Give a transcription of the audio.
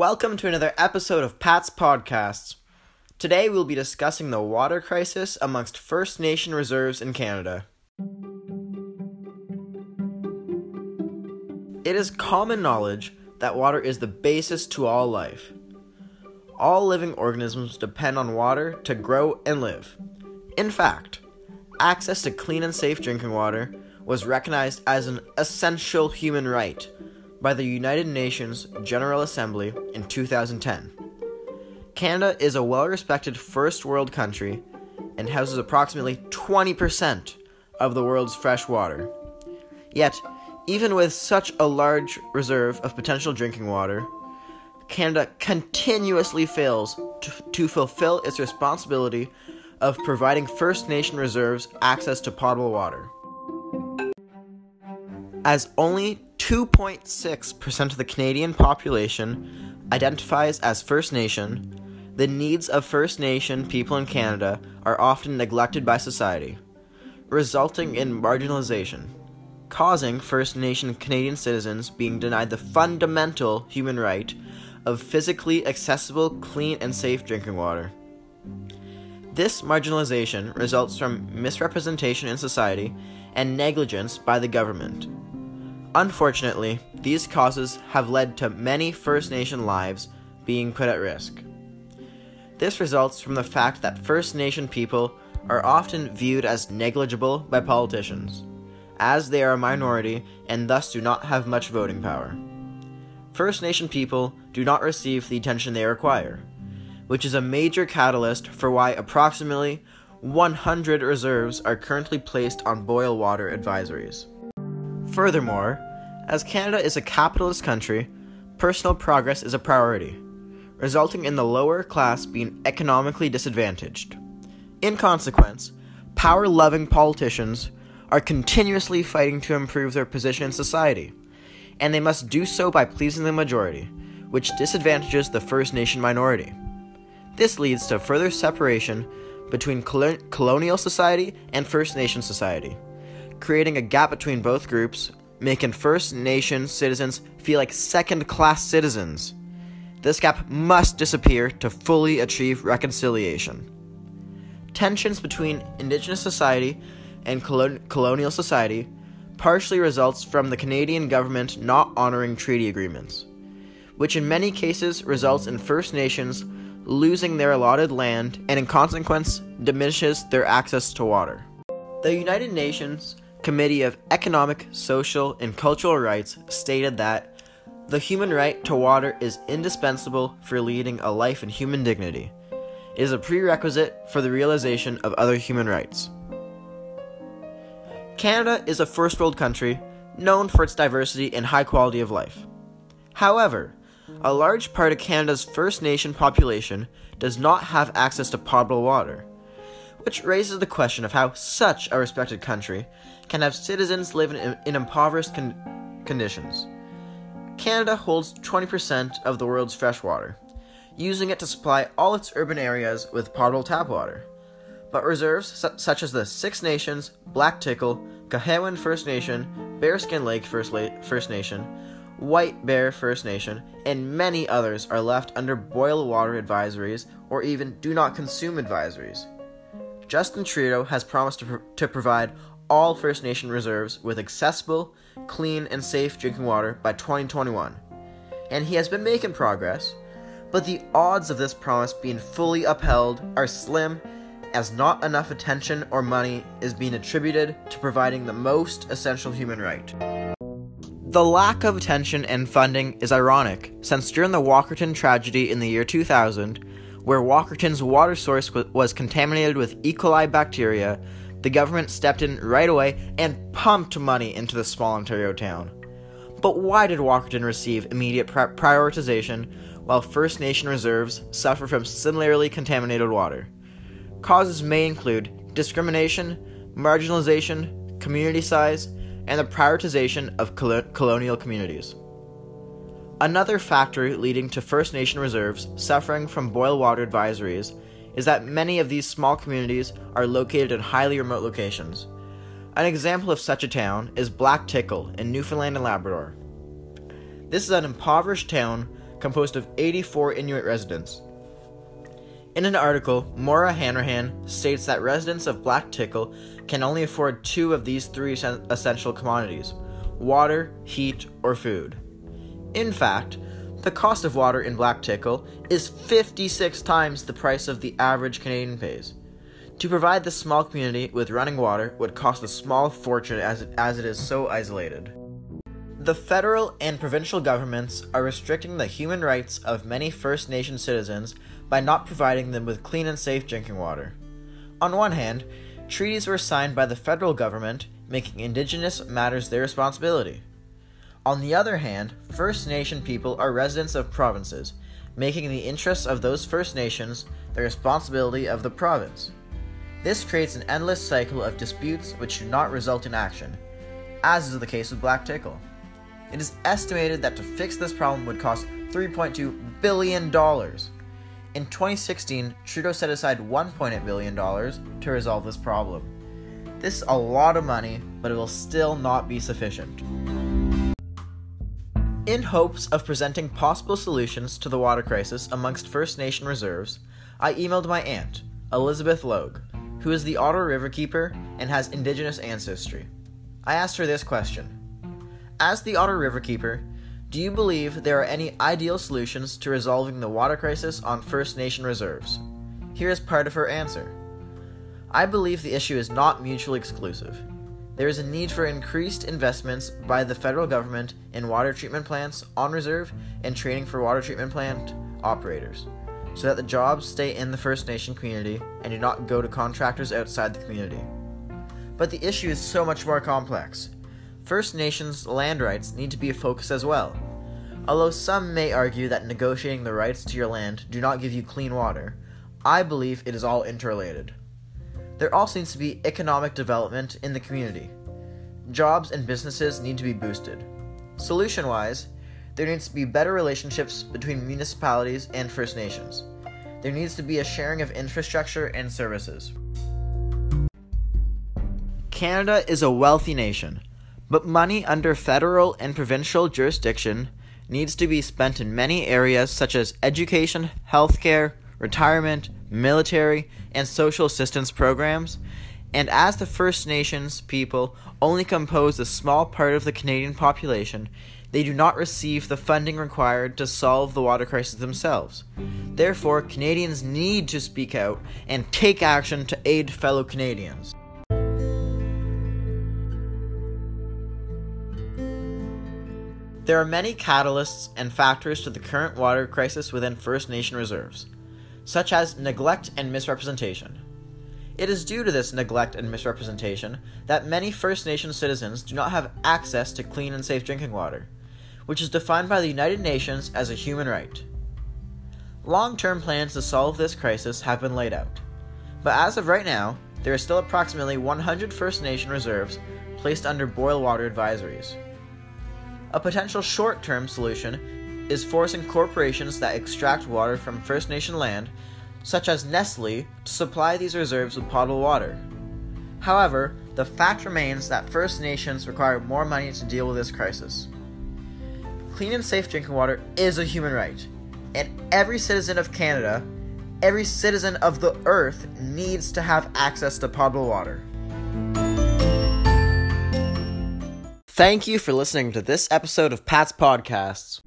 Welcome to another episode of Pat's Podcasts. Today we'll be discussing the water crisis amongst First Nation reserves in Canada. It is common knowledge that water is the basis to all life. All living organisms depend on water to grow and live. In fact, access to clean and safe drinking water was recognized as an essential human right by the United Nations General Assembly in 2010. Canada is a well respected first world country and houses approximately 20% of the world's fresh water. Yet, even with such a large reserve of potential drinking water, Canada continuously fails to, to fulfill its responsibility of providing First Nation reserves access to potable water. As only 2.6% of the Canadian population identifies as First Nation, the needs of First Nation people in Canada are often neglected by society, resulting in marginalization, causing First Nation Canadian citizens being denied the fundamental human right of physically accessible, clean, and safe drinking water. This marginalization results from misrepresentation in society and negligence by the government. Unfortunately, these causes have led to many First Nation lives being put at risk. This results from the fact that First Nation people are often viewed as negligible by politicians, as they are a minority and thus do not have much voting power. First Nation people do not receive the attention they require, which is a major catalyst for why approximately 100 reserves are currently placed on boil water advisories. Furthermore, as Canada is a capitalist country, personal progress is a priority, resulting in the lower class being economically disadvantaged. In consequence, power loving politicians are continuously fighting to improve their position in society, and they must do so by pleasing the majority, which disadvantages the First Nation minority. This leads to further separation between colonial society and First Nation society creating a gap between both groups, making First Nation citizens feel like second class citizens. This gap must disappear to fully achieve reconciliation. Tensions between Indigenous society and colon- colonial society partially results from the Canadian government not honoring treaty agreements, which in many cases results in First Nations losing their allotted land and in consequence diminishes their access to water. The United Nations Committee of Economic, Social, and Cultural Rights stated that the human right to water is indispensable for leading a life in human dignity. It is a prerequisite for the realization of other human rights. Canada is a first world country known for its diversity and high quality of life. However, a large part of Canada's First Nation population does not have access to potable water which raises the question of how such a respected country can have citizens live in, in impoverished con- conditions. Canada holds 20% of the world's fresh water, using it to supply all its urban areas with potable tap water. But reserves su- such as the Six Nations, Black Tickle, Cahawan First Nation, Bearskin Lake First, La- First Nation, White Bear First Nation, and many others are left under boil water advisories or even do not consume advisories. Justin Trudeau has promised to, to provide all First Nation reserves with accessible, clean, and safe drinking water by 2021. And he has been making progress, but the odds of this promise being fully upheld are slim as not enough attention or money is being attributed to providing the most essential human right. The lack of attention and funding is ironic, since during the Walkerton tragedy in the year 2000, where Walkerton's water source was contaminated with E. coli bacteria, the government stepped in right away and pumped money into the small Ontario town. But why did Walkerton receive immediate pri- prioritization while First Nation reserves suffer from similarly contaminated water? Causes may include discrimination, marginalization, community size, and the prioritization of col- colonial communities. Another factor leading to First Nation reserves suffering from boil water advisories is that many of these small communities are located in highly remote locations. An example of such a town is Black Tickle in Newfoundland and Labrador. This is an impoverished town composed of 84 Inuit residents. In an article, Maura Hanrahan states that residents of Black Tickle can only afford two of these three essential commodities water, heat, or food. In fact, the cost of water in Black Tickle is 56 times the price of the average Canadian pays. To provide the small community with running water would cost a small fortune as it, as it is so isolated. The federal and provincial governments are restricting the human rights of many First Nation citizens by not providing them with clean and safe drinking water. On one hand, treaties were signed by the federal government making Indigenous matters their responsibility. On the other hand, First Nation people are residents of provinces, making the interests of those First Nations the responsibility of the province. This creates an endless cycle of disputes which do not result in action, as is the case with Black Tickle. It is estimated that to fix this problem would cost $3.2 billion. In 2016, Trudeau set aside $1.8 billion to resolve this problem. This is a lot of money, but it will still not be sufficient. In hopes of presenting possible solutions to the water crisis amongst First Nation reserves, I emailed my aunt, Elizabeth Logue, who is the Ottawa Riverkeeper and has Indigenous ancestry. I asked her this question As the Ottawa Riverkeeper, do you believe there are any ideal solutions to resolving the water crisis on First Nation reserves? Here is part of her answer. I believe the issue is not mutually exclusive. There is a need for increased investments by the federal government in water treatment plants on reserve and training for water treatment plant operators, so that the jobs stay in the First Nation community and do not go to contractors outside the community. But the issue is so much more complex. First Nations land rights need to be a focus as well. Although some may argue that negotiating the rights to your land do not give you clean water, I believe it is all interrelated there also needs to be economic development in the community. Jobs and businesses need to be boosted. Solution wise, there needs to be better relationships between municipalities and First Nations. There needs to be a sharing of infrastructure and services. Canada is a wealthy nation, but money under federal and provincial jurisdiction needs to be spent in many areas such as education, healthcare, retirement, military, and social assistance programs, and as the First Nations people only compose a small part of the Canadian population, they do not receive the funding required to solve the water crisis themselves. Therefore, Canadians need to speak out and take action to aid fellow Canadians. There are many catalysts and factors to the current water crisis within First Nation reserves such as neglect and misrepresentation. It is due to this neglect and misrepresentation that many First Nation citizens do not have access to clean and safe drinking water, which is defined by the United Nations as a human right. Long term plans to solve this crisis have been laid out, but as of right now, there are still approximately 100 First Nation reserves placed under boil water advisories. A potential short term solution is forcing corporations that extract water from First Nation land, such as Nestle, to supply these reserves with potable water. However, the fact remains that First Nations require more money to deal with this crisis. Clean and safe drinking water is a human right, and every citizen of Canada, every citizen of the earth, needs to have access to potable water. Thank you for listening to this episode of Pat's Podcasts.